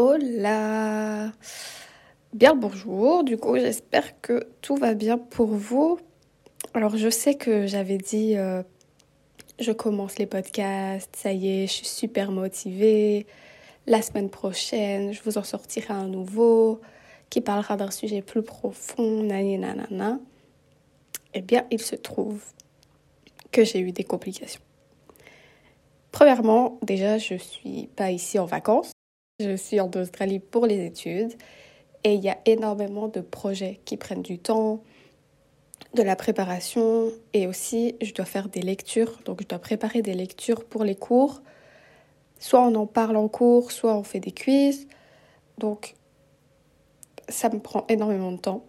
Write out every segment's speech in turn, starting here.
Hola Bien bonjour, du coup j'espère que tout va bien pour vous. Alors je sais que j'avais dit euh, je commence les podcasts, ça y est, je suis super motivée. La semaine prochaine, je vous en sortirai un nouveau qui parlera d'un sujet plus profond, nanana. Eh bien, il se trouve que j'ai eu des complications. Premièrement, déjà, je suis pas ici en vacances. Je suis en Australie pour les études et il y a énormément de projets qui prennent du temps, de la préparation et aussi je dois faire des lectures. Donc je dois préparer des lectures pour les cours. Soit on en parle en cours, soit on fait des quiz. Donc ça me prend énormément de temps.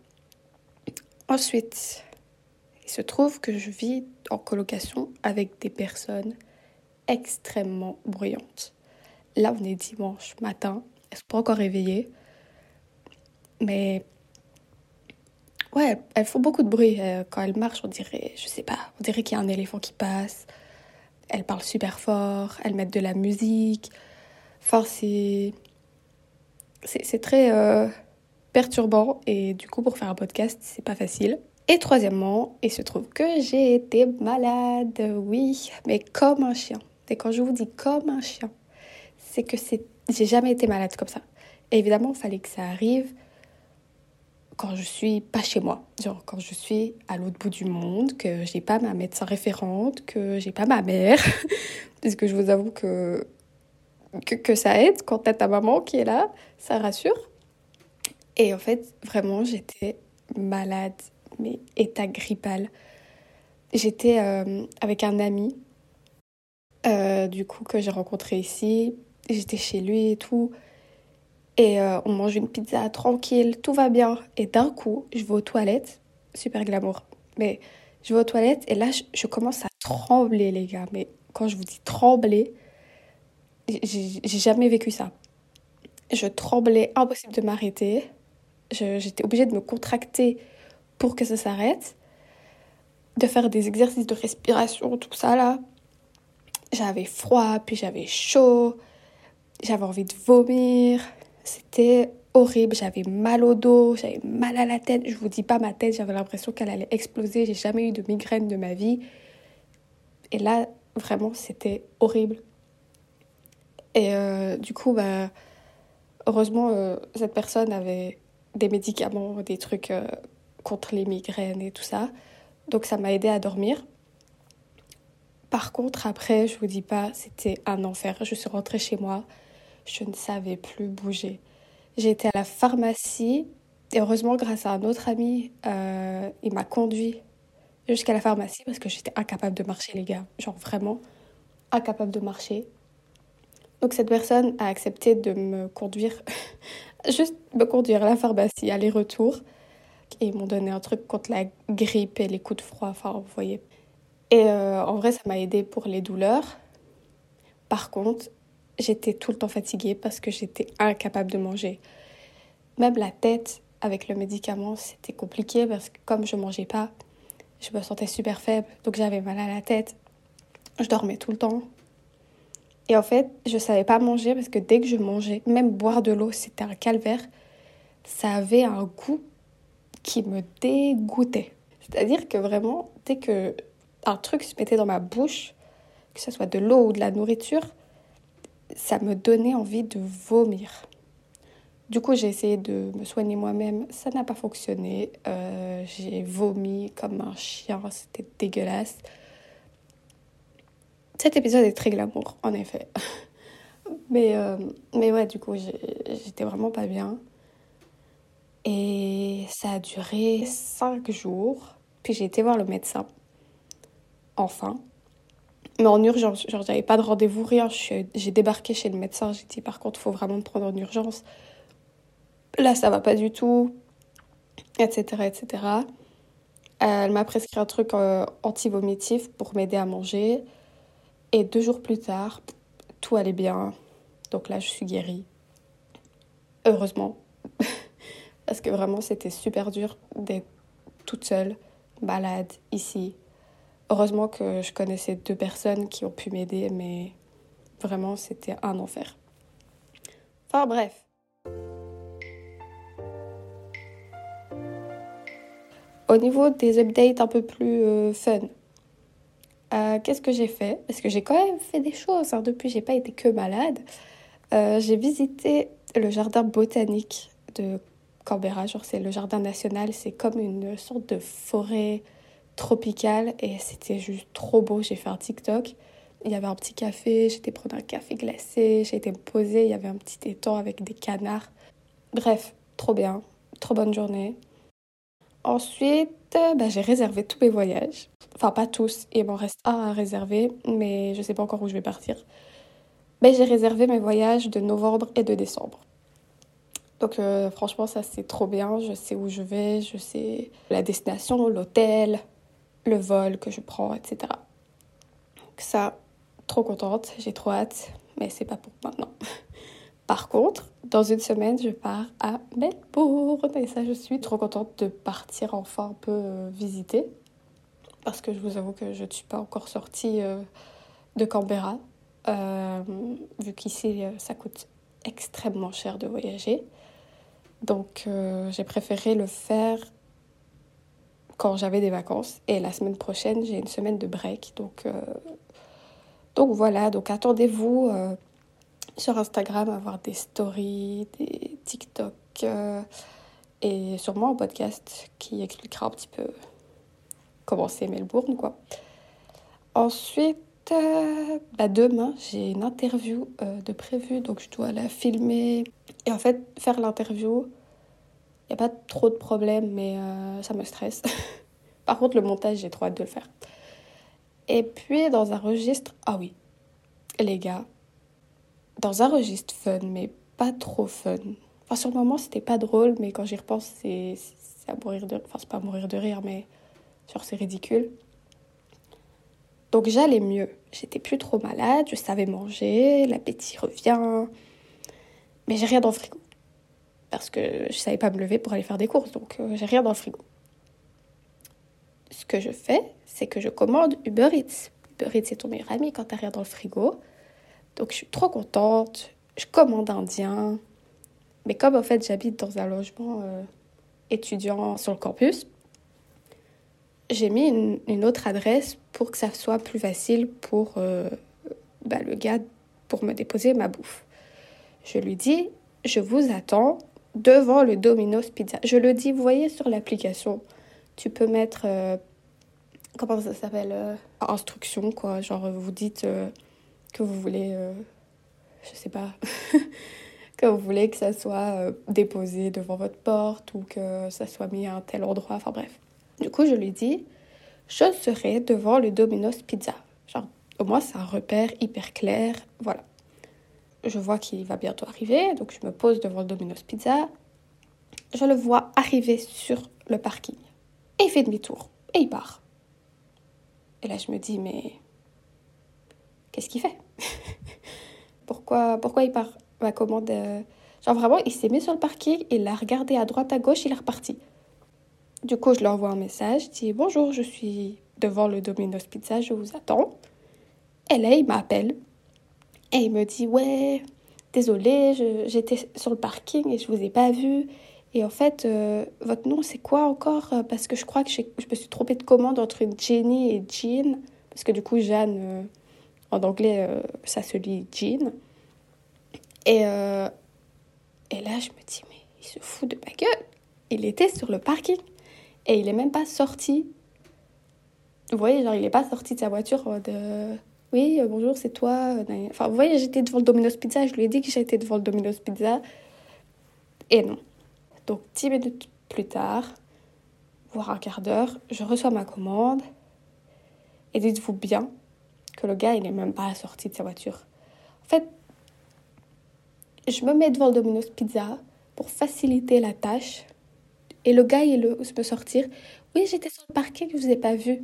Ensuite, il se trouve que je vis en colocation avec des personnes extrêmement bruyantes. Là, on est dimanche matin. Elles sont pas encore réveillées. Mais ouais, elles font beaucoup de bruit. Euh, quand elles marchent, on dirait, je sais pas, on dirait qu'il y a un éléphant qui passe. Elles parlent super fort, elles mettent de la musique. Enfin, c'est. C'est très euh, perturbant et du coup, pour faire un podcast, c'est pas facile. Et troisièmement, il se trouve que j'ai été malade, oui, mais comme un chien. Et quand je vous dis comme un chien, c'est que c'est, j'ai jamais été malade comme ça. Et évidemment, il fallait que ça arrive quand je suis pas chez moi, genre quand je suis à l'autre bout du monde, que j'ai pas ma médecin référente, que j'ai pas ma mère, parce que je vous avoue que, que, que ça aide quand t'as ta maman qui est là, ça rassure. Et en fait, vraiment, j'étais malade, mais état grippal. J'étais euh, avec un ami, euh, du coup, que j'ai rencontré ici. J'étais chez lui et tout. Et euh, on mange une pizza tranquille, tout va bien. Et d'un coup, je vais aux toilettes, super glamour. Mais je vais aux toilettes et là, je, commence à trembler, les gars. Mais quand je vous dis trembler, j'ai jamais vécu ça. Je tremblais, impossible de m'arrêter. J'étais obligée de me contracter pour que ça s'arrête. De faire des exercices de respiration, tout ça là. J'avais froid, puis j'avais chaud, j'avais envie de vomir. C'était horrible, j'avais mal au dos, j'avais mal à la tête. Je vous dis pas ma tête, j'avais l'impression qu'elle allait exploser. J'ai jamais eu de migraine de ma vie. Et là, vraiment, c'était horrible. Et euh, du coup, bah, heureusement, euh, cette personne avait des médicaments, des trucs euh, contre les migraines et tout ça. Donc ça m'a aidé à dormir. Par contre, après, je vous dis pas, c'était un enfer. Je suis rentrée chez moi, je ne savais plus bouger. J'étais à la pharmacie et heureusement, grâce à un autre ami, euh, il m'a conduit jusqu'à la pharmacie parce que j'étais incapable de marcher, les gars. Genre vraiment incapable de marcher. Donc cette personne a accepté de me conduire, juste me conduire à la pharmacie, aller-retour. Et ils m'ont donné un truc contre la grippe et les coups de froid. Enfin, vous voyez. Et euh, en vrai, ça m'a aidé pour les douleurs. Par contre, j'étais tout le temps fatiguée parce que j'étais incapable de manger. Même la tête avec le médicament, c'était compliqué parce que comme je mangeais pas, je me sentais super faible. Donc j'avais mal à la tête. Je dormais tout le temps. Et en fait, je savais pas manger parce que dès que je mangeais, même boire de l'eau, c'était un calvaire. Ça avait un goût qui me dégoûtait. C'est-à-dire que vraiment, dès que un truc se mettait dans ma bouche, que ce soit de l'eau ou de la nourriture, ça me donnait envie de vomir. Du coup, j'ai essayé de me soigner moi-même. Ça n'a pas fonctionné. Euh, j'ai vomi comme un chien. C'était dégueulasse. Cet épisode est très glamour, en effet. mais, euh, mais ouais, du coup, j'étais vraiment pas bien. Et ça a duré cinq jours. Puis j'ai été voir le médecin enfin. Mais en urgence, genre j'avais pas de rendez-vous, rien. J'ai débarqué chez le médecin, j'ai dit par contre, faut vraiment me prendre en urgence. Là, ça va pas du tout, etc. etc. Elle m'a prescrit un truc euh, anti-vomitif pour m'aider à manger. Et deux jours plus tard, tout allait bien. Donc là, je suis guérie. Heureusement. Parce que vraiment, c'était super dur d'être toute seule, malade, ici, Heureusement que je connaissais deux personnes qui ont pu m'aider, mais vraiment, c'était un enfer. Enfin bref. Au niveau des updates un peu plus euh, fun, euh, qu'est-ce que j'ai fait? Parce que j'ai quand même fait des choses. Hein. Depuis, j'ai pas été que malade. Euh, j'ai visité le jardin botanique de Canberra. Genre, c'est le jardin national. C'est comme une sorte de forêt tropicale et c'était juste trop beau. J'ai fait un TikTok. Il y avait un petit café. J'étais prendre un café glacé. J'ai été me. Il y avait un petit étang avec des canards. Bref, trop bien. Trop bonne journée. Ensuite, bah, j'ai réservé tous mes voyages. Enfin, pas tous, il m'en reste un à réserver, mais je sais pas encore où je vais partir. Mais j'ai réservé mes voyages de novembre et de décembre. Donc euh, franchement, ça c'est trop bien. Je sais où je vais, je sais la destination, l'hôtel, le vol que je prends, etc. Donc ça, trop contente, j'ai trop hâte, mais c'est pas pour maintenant. Par contre, dans une semaine, je pars à Melbourne et ça, je suis trop contente de partir enfin un peu euh, visiter parce que je vous avoue que je ne suis pas encore sortie euh, de Canberra euh, vu qu'ici ça coûte extrêmement cher de voyager. Donc j'ai préféré le faire quand j'avais des vacances et la semaine prochaine j'ai une semaine de break donc donc voilà donc attendez-vous sur Instagram, avoir des stories, des TikTok euh, et sûrement un podcast qui expliquera un petit peu comment c'est Melbourne, quoi. Ensuite, euh, bah demain, j'ai une interview euh, de prévu, donc je dois la filmer. Et en fait, faire l'interview, n'y a pas trop de problème, mais ça me stresse. Par contre, le montage, j'ai trop hâte de le faire. Et puis, dans un registre, ah oui, les gars, dans un registre fun, mais pas trop fun. Enfin, sur le moment, c'était pas drôle, mais quand j'y repense, c'est à mourir de... Enfin, c'est pas à mourir de rire, mais genre, c'est ridicule. Donc j'allais mieux. J'étais plus trop malade, je savais manger, l'appétit revient. Mais j'ai rien dans le frigo. Parce que je savais pas me lever pour aller faire des courses, donc euh, j'ai rien dans le frigo. Ce que je fais, c'est que je commande Uber Eats. Uber Eats, c'est ton meilleur ami quand t'as rien dans le frigo. Donc je suis trop contente. Je commande indien. Mais comme en fait j'habite dans un logement euh, étudiant sur le campus, j'ai mis une, autre adresse pour que ça soit plus facile pour euh, bah, le gars pour me déposer ma bouffe. Je lui dis, je vous attends devant le Domino's Pizza. Je le dis, vous voyez sur l'application, tu peux mettre, euh, comment ça s'appelle, instruction, quoi. Genre, vous dites que vous voulez, euh, je sais pas, que vous voulez que ça soit euh, déposé devant votre porte ou que ça soit mis à un tel endroit, enfin bref. Du coup, je lui dis, je serai devant le Domino's Pizza. Genre, au moins, c'est un repère hyper clair, voilà. Je vois qu'il va bientôt arriver, donc je me pose devant le Domino's Pizza. Je le vois arriver sur le parking. Et il fait demi-tour. Et il part. Et là, je me dis, mais qu'est-ce qu'il fait? Pourquoi, pourquoi il part? Ma commande. Euh, genre vraiment, il s'est mis sur le parking, il l'a regardé à droite, à gauche, il est reparti. Du coup, je lui envoie un message, je dis Bonjour, je suis devant le Domino's Pizza, je vous attends. Et là, il m'appelle et il me dit Ouais, désolé, j'étais sur le parking et je vous ai pas vu. Et en fait, euh, votre nom, c'est quoi encore? Parce que je crois que je me suis trompée de commande entre Jenny et Jean. Parce que du coup, Jeanne, euh, en anglais, euh, ça se lit jean. Et, euh, et là, je me dis, mais il se fout de ma gueule. Il était sur le parking et il est même pas sorti. Vous voyez, genre, il n'est pas sorti de sa voiture de. Oui, euh, bonjour, c'est toi. Enfin, vous voyez, j'étais devant le Domino's Pizza. Je lui ai dit que j'étais devant le Domino's Pizza. Et non. Donc, dix minutes plus tard, voire un quart d'heure, je reçois ma commande. Et dites-vous bien que le gars, il n'est même pas sorti de sa voiture. En fait, je me mets devant le Domino's Pizza pour faciliter la tâche. Et le gars, il peut sortir. Oui, j'étais sur le parking, je vous ai pas vu.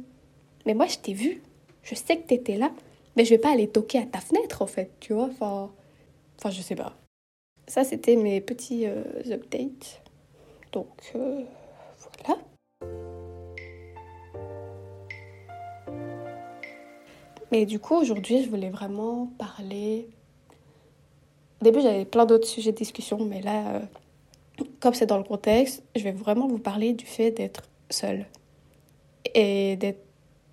Mais moi, je t'ai vu. Je sais que tu étais là. Mais je vais pas aller toquer à ta fenêtre, en fait, tu vois. Enfin, enfin je sais pas. Ça, c'était mes petits euh, updates. Donc, euh, voilà. Et du coup, aujourd'hui, je voulais vraiment parler. Au début, j'avais plein d'autres sujets de discussion, mais là, euh, comme c'est dans le contexte, je vais vraiment vous parler du fait d'être seule et d'être,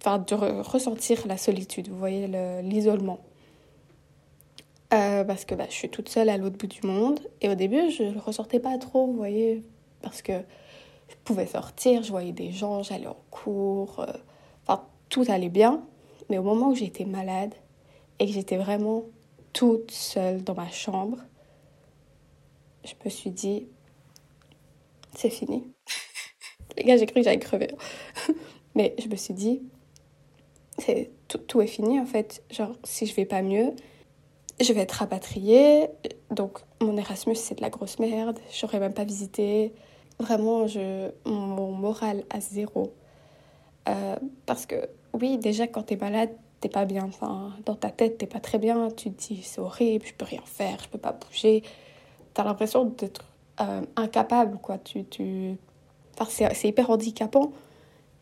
enfin, de ressentir la solitude, vous voyez, l'isolement. Euh, parce que bah, je suis toute seule à l'autre bout du monde. Et au début, je ne ressortais pas trop, vous voyez, parce que je pouvais sortir, je voyais des gens, j'allais en cours, euh, enfin, tout allait bien. Mais au moment où j'étais malade et que j'étais vraiment toute seule dans ma chambre, je me suis dit, c'est fini. Les gars, j'ai cru que j'allais crever. Mais je me suis dit, tout, est fini en fait. Genre, si je vais pas mieux, je vais être rapatriée. Donc, mon Erasmus, c'est de la grosse merde. J'aurais même pas visité. Vraiment, je, mon moral à zéro. Euh, parce que, oui, déjà, quand t'es malade, t'es pas bien. Dans ta tête, t'es pas très bien. Tu te dis, c'est horrible, je peux rien faire, je peux pas bouger. T'as l'impression d'être euh, incapable, quoi. Tu, tu... C'est hyper handicapant.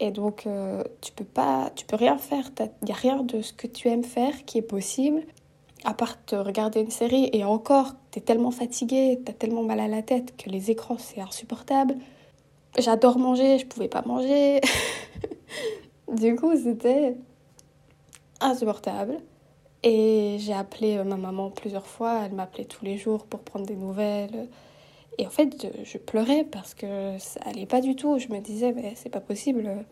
Et donc, euh, tu peux pas, tu peux rien faire. Il n'y a rien de ce que tu aimes faire qui est possible, à part te regarder une série. Et encore, tu es tellement fatigué, tu as tellement mal à la tête que les écrans, c'est insupportable. J'adore manger, je pouvais pas manger. du coup, c'était insupportable. Et j'ai appelé euh, ma maman plusieurs fois, elle m'appelait tous les jours pour prendre des nouvelles. Et en fait, je pleurais parce que ça allait pas du tout. Je me disais, mais c'est pas possible.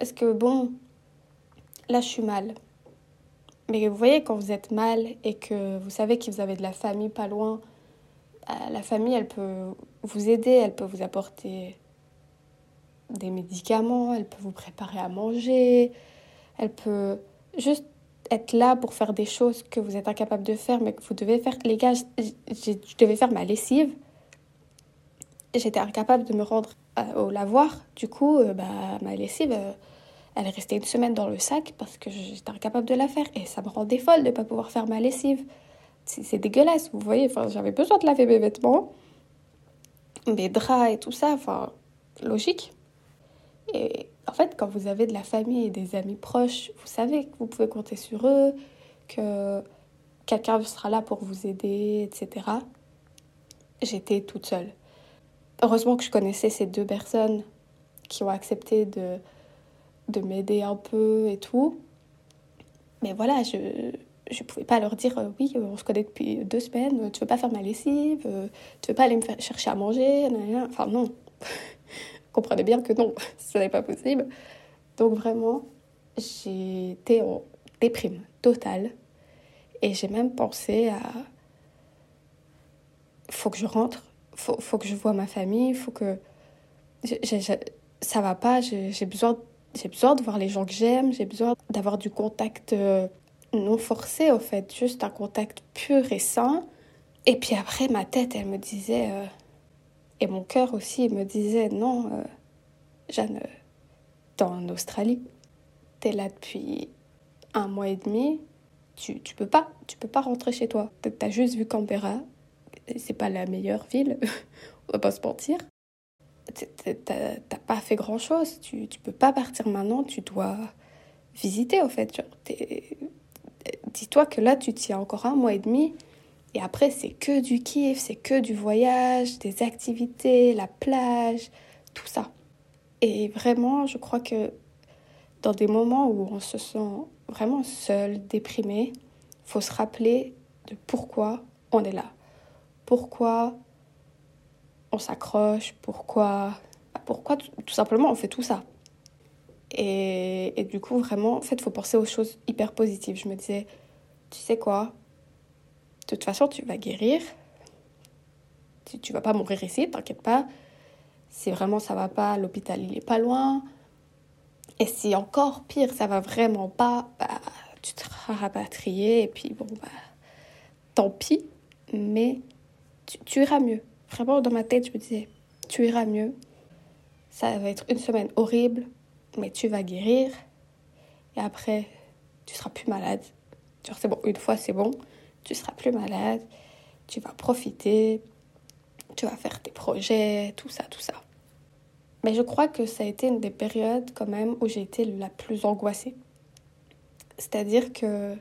Est-ce que, bon, là, je suis mal. Mais vous voyez, quand vous êtes mal et que vous savez que vous avez de la famille pas loin, bah, la famille, elle peut vous aider, elle peut vous apporter des médicaments, elle peut vous préparer à manger, elle peut juste être là pour faire des choses que vous êtes incapable de faire, mais que vous devez faire. Les gars, je, devais faire ma lessive. J'étais incapable de me rendre au lavoir. Du coup, euh, bah, ma lessive, euh, elle est restée une semaine dans le sac parce que j'étais incapable de la faire. Et ça me rendait folle de ne pas pouvoir faire ma lessive. C'est dégueulasse, vous voyez. Enfin, j'avais besoin de laver mes vêtements, mes draps et tout ça. Enfin, logique. Et en fait, quand vous avez de la famille et des amis proches, vous savez que vous pouvez compter sur eux, que quelqu'un sera là pour vous aider, etc. J'étais toute seule. Heureusement que je connaissais ces deux personnes qui ont accepté de, de m'aider un peu et tout. Mais voilà, je ne pouvais pas leur dire euh, oui, on se connaît depuis deux semaines, tu veux pas faire ma lessive, euh, tu veux pas aller me chercher à manger, enfin non. Comprenez bien que non, ce n'est pas possible. Donc vraiment, j'étais en déprime totale. Et j'ai même pensé à... Faut que je rentre, faut, faut que je vois ma famille, faut que... Ça va pas, j'ai besoin, besoin de voir les gens que j'aime, j'ai besoin d'avoir du contact euh, non forcé, au fait, juste un contact pur et sain. Et puis après, ma tête, elle me disait... Euh, et mon cœur aussi me disait non, euh, Jeanne, t'es en Australie, t'es là depuis un mois et demi, tu, tu peux pas, tu peux pas rentrer chez toi. T'as juste vu Canberra, c'est pas la meilleure ville, on va pas se mentir. T'as pas fait grand chose, tu, tu peux pas partir maintenant, tu dois visiter en fait. Dis-toi que là tu tiens encore un mois et demi et après, c'est que du kiff, c'est que du voyage, des activités, la plage, tout ça. Et vraiment, je crois que dans des moments où on se sent vraiment seul, déprimé, faut se rappeler de pourquoi on est là. Pourquoi on s'accroche, pourquoi, pourquoi tout simplement on fait tout ça. Et, et du coup, vraiment, en fait, il faut penser aux choses hyper positives. Je me disais, tu sais quoi, de toute façon, tu vas guérir. Tu, tu vas pas mourir ici, t'inquiète pas. Si vraiment ça va pas, l'hôpital il est pas loin. Et si encore pire, ça va vraiment pas, bah, tu seras rapatrié et puis bon, bah, tant pis, mais tu, iras mieux. Vraiment, dans ma tête, je me disais, tu iras mieux. Ça va être une semaine horrible, mais tu vas guérir. Et après, tu seras plus malade. c'est bon, une fois c'est bon tu seras plus malade, tu vas profiter, tu vas faire tes projets, tout ça, tout ça. Mais je crois que ça a été une des périodes quand même où j'ai été la plus angoissée. C'est-à-dire que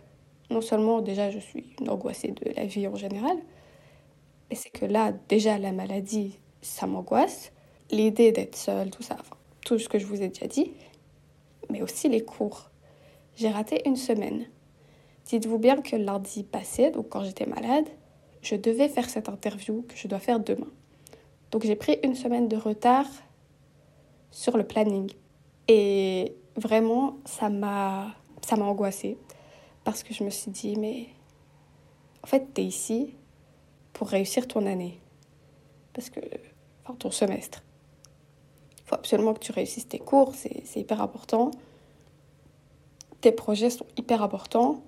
non seulement déjà je suis une angoissée de la vie en général, mais c'est que là déjà la maladie, ça m'angoisse. L'idée d'être seule, tout ça, tout ce que je vous ai déjà dit, mais aussi les cours. J'ai raté une semaine. Dites-vous bien que lundi passé, donc quand j'étais malade, je devais faire cette interview que je dois faire demain. Donc j'ai pris une semaine de retard sur le planning. Et vraiment, ça m'a ça m'a angoissée parce que je me suis dit mais en fait, tu es ici pour réussir ton année. Parce que enfin ton semestre. Il faut absolument que tu réussisses tes cours, c'est hyper important. Tes projets sont hyper importants.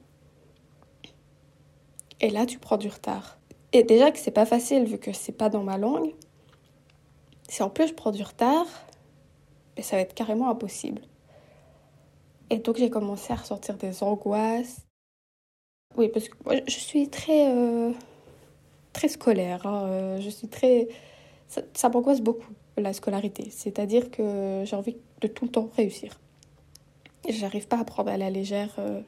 Et là, tu prends du retard. Et déjà que c'est pas facile vu que c'est pas dans ma langue. Si en plus je prends du retard, ben ça va être carrément impossible. Et donc j'ai commencé à ressentir des angoisses. Oui, parce que je suis très, euh, très scolaire. Hein. Euh, je suis très. Ça, ça m'angoisse beaucoup, la scolarité. C'est-à-dire que j'ai envie de tout le temps réussir. J'arrive pas à prendre à la légère. Euh,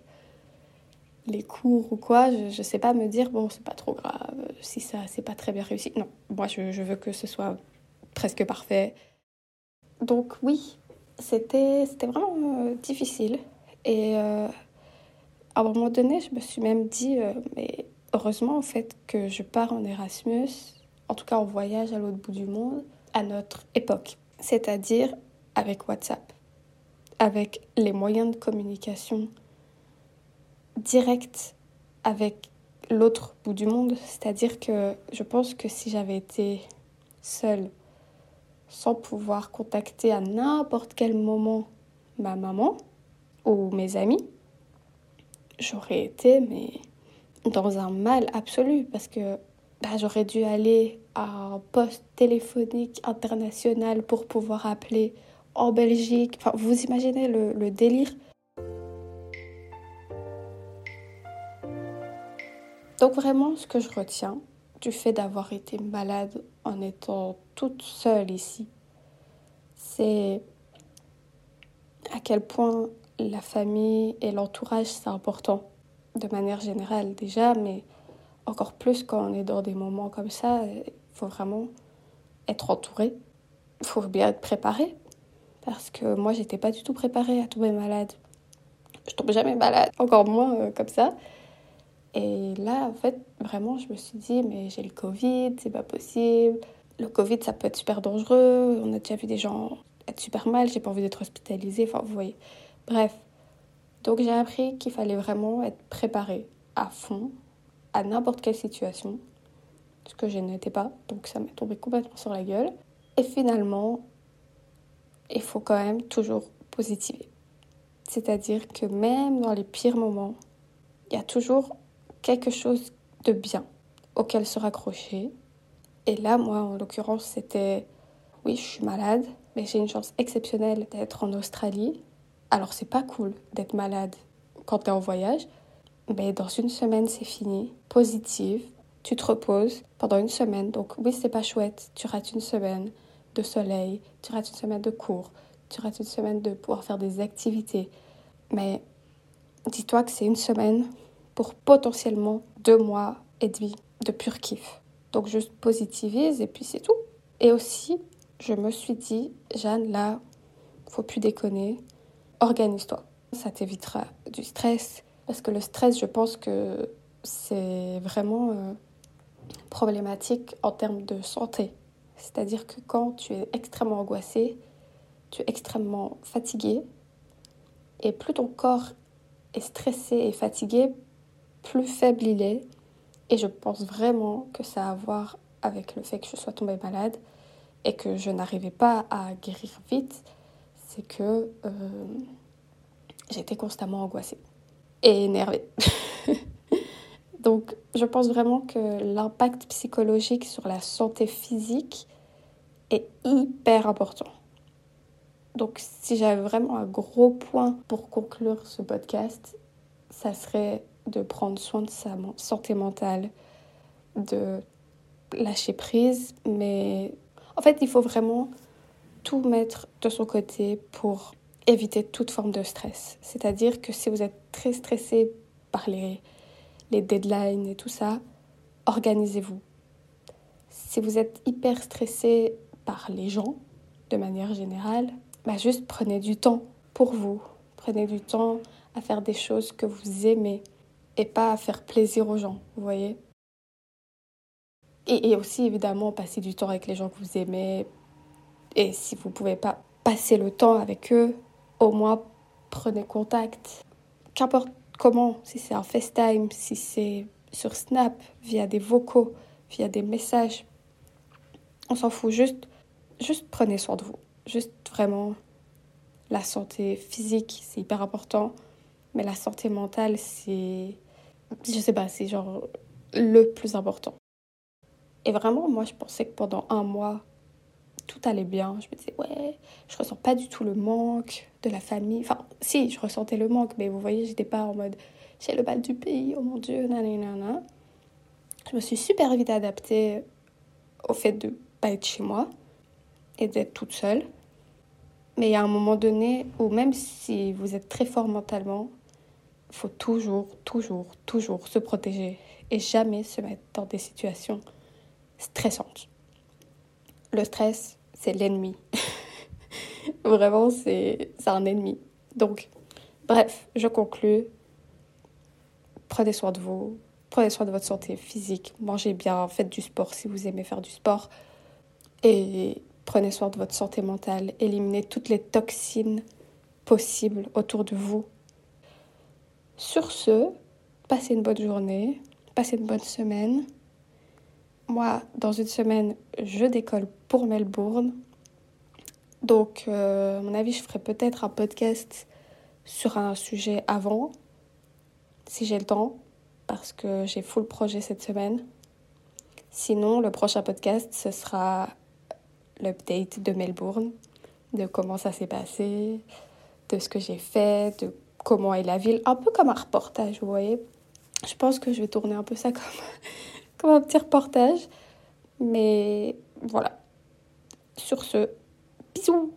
les cours ou quoi, je, ne sais pas me dire, bon, c'est pas trop grave, si ça, c'est pas très bien réussi. Non, moi, je, veux que ce soit presque parfait. Donc, oui, c'était, c'était vraiment euh, difficile. Et euh, à un moment donné, je me suis même dit, euh, mais heureusement, en fait, que je pars en Erasmus, en tout cas en voyage à l'autre bout du monde, à notre époque. C'est-à-dire avec WhatsApp, avec les moyens de communication direct avec l'autre bout du monde. C'est-à-dire que je pense que si j'avais été seule, sans pouvoir contacter à n'importe quel moment ma maman ou mes amis, j'aurais été mais dans un mal absolu parce que bah, j'aurais dû aller à un poste téléphonique international pour pouvoir appeler en Belgique. Enfin, vous imaginez le, le délire Donc vraiment, ce que je retiens du fait d'avoir été malade en étant toute seule ici, c'est à quel point la famille et l'entourage, c'est important, de manière générale déjà, mais encore plus quand on est dans des moments comme ça, il faut vraiment être entouré, il faut bien être préparé, parce que moi, j'étais pas du tout préparée à tomber malade. Je tombe jamais malade, encore moins euh, comme ça. Et là, en fait, vraiment, je me suis dit, mais j'ai le Covid, c'est pas possible. Le Covid, ça peut être super dangereux. On a déjà vu des gens être super mal, j'ai pas envie d'être hospitalisée. Enfin, vous voyez. Bref. Donc, j'ai appris qu'il fallait vraiment être préparé à fond à n'importe quelle situation. Ce que je n'étais pas. Donc, ça m'est tombé complètement sur la gueule. Et finalement, il faut quand même toujours positiver. C'est-à-dire que même dans les pires moments, il y a toujours quelque chose de bien auquel se raccrocher. Et là, moi, en l'occurrence, c'était oui, je suis malade, mais j'ai une chance exceptionnelle d'être en Australie. Alors, c'est pas cool d'être malade quand tu es en voyage, mais dans une semaine, c'est fini. Positive, tu te reposes pendant une semaine. Donc, oui, c'est pas chouette. Tu rates une semaine de soleil, tu rates une semaine de cours, tu rates une semaine de pouvoir faire des activités. Mais dis-toi que c'est une semaine potentiellement deux mois et demi de pur kiff. Donc juste positivise et puis c'est tout. Et aussi, je me suis dit, Jeanne, là, faut plus déconner, organise-toi. Ça t'évitera du stress. Parce que le stress, je pense que c'est vraiment euh, problématique en termes de santé. C'est-à-dire que quand tu es extrêmement angoissé, tu es extrêmement fatigué, et plus ton corps est stressé et fatigué, plus faible il est. Et je pense vraiment que ça a à voir avec le fait que je sois tombée malade et que je n'arrivais pas à guérir vite. C'est que euh, j'étais constamment angoissée et énervée. Donc je pense vraiment que l'impact psychologique sur la santé physique est hyper important. Donc si j'avais vraiment un gros point pour conclure ce podcast, ça serait de prendre soin de sa santé mentale, de lâcher prise, mais en fait, il faut vraiment tout mettre de son côté pour éviter toute forme de stress. C'est-à-dire que si vous êtes très stressé par les, les deadlines et tout ça, organisez-vous. Si vous êtes hyper stressé par les gens, de manière générale, bah juste prenez du temps pour vous. Prenez du temps à faire des choses que vous aimez pas à faire plaisir aux gens, vous voyez. Et, et aussi, évidemment, passer du temps avec les gens que vous aimez. Et si vous ne pouvez pas passer le temps avec eux, au moins prenez contact. Qu'importe comment, si c'est un FaceTime, si c'est sur Snap, via des vocaux, via des messages. On s'en fout, juste, juste prenez soin de vous. Juste vraiment, la santé physique, c'est hyper important. Mais la santé mentale, c'est. Je sais pas, c'est genre le plus important. Et vraiment, moi, je pensais que pendant un mois, tout allait bien. Je me disais, ouais, je ressens pas du tout le manque de la famille. Enfin, si, je ressentais le manque, mais vous voyez, j'étais pas en mode, j'ai le bal du pays, oh mon dieu, nanana. Je me suis super vite adaptée au fait de pas être chez moi et d'être toute seule. Mais il y a un moment donné où même si vous êtes très fort mentalement, faut toujours, toujours, toujours se protéger et jamais se mettre dans des situations stressantes. Le stress, c'est l'ennemi. Vraiment, c'est un ennemi. Donc, bref, je conclus. Prenez soin de vous, prenez soin de votre santé physique, mangez bien, faites du sport si vous aimez faire du sport. Et prenez soin de votre santé mentale, éliminez toutes les toxines possibles autour de vous. Sur ce, passez une bonne journée, passez une bonne semaine. Moi, dans une semaine, je décolle pour Melbourne. Donc, euh, à mon avis, je ferai peut-être un podcast sur un sujet avant, si j'ai le temps, parce que j'ai full projet cette semaine. Sinon, le prochain podcast, ce sera l'update de Melbourne, de comment ça s'est passé, de ce que j'ai fait, de comment est la ville, un peu comme un reportage, vous voyez. Je pense que je vais tourner un peu ça comme comme un petit reportage. Mais voilà. Sur ce, bisous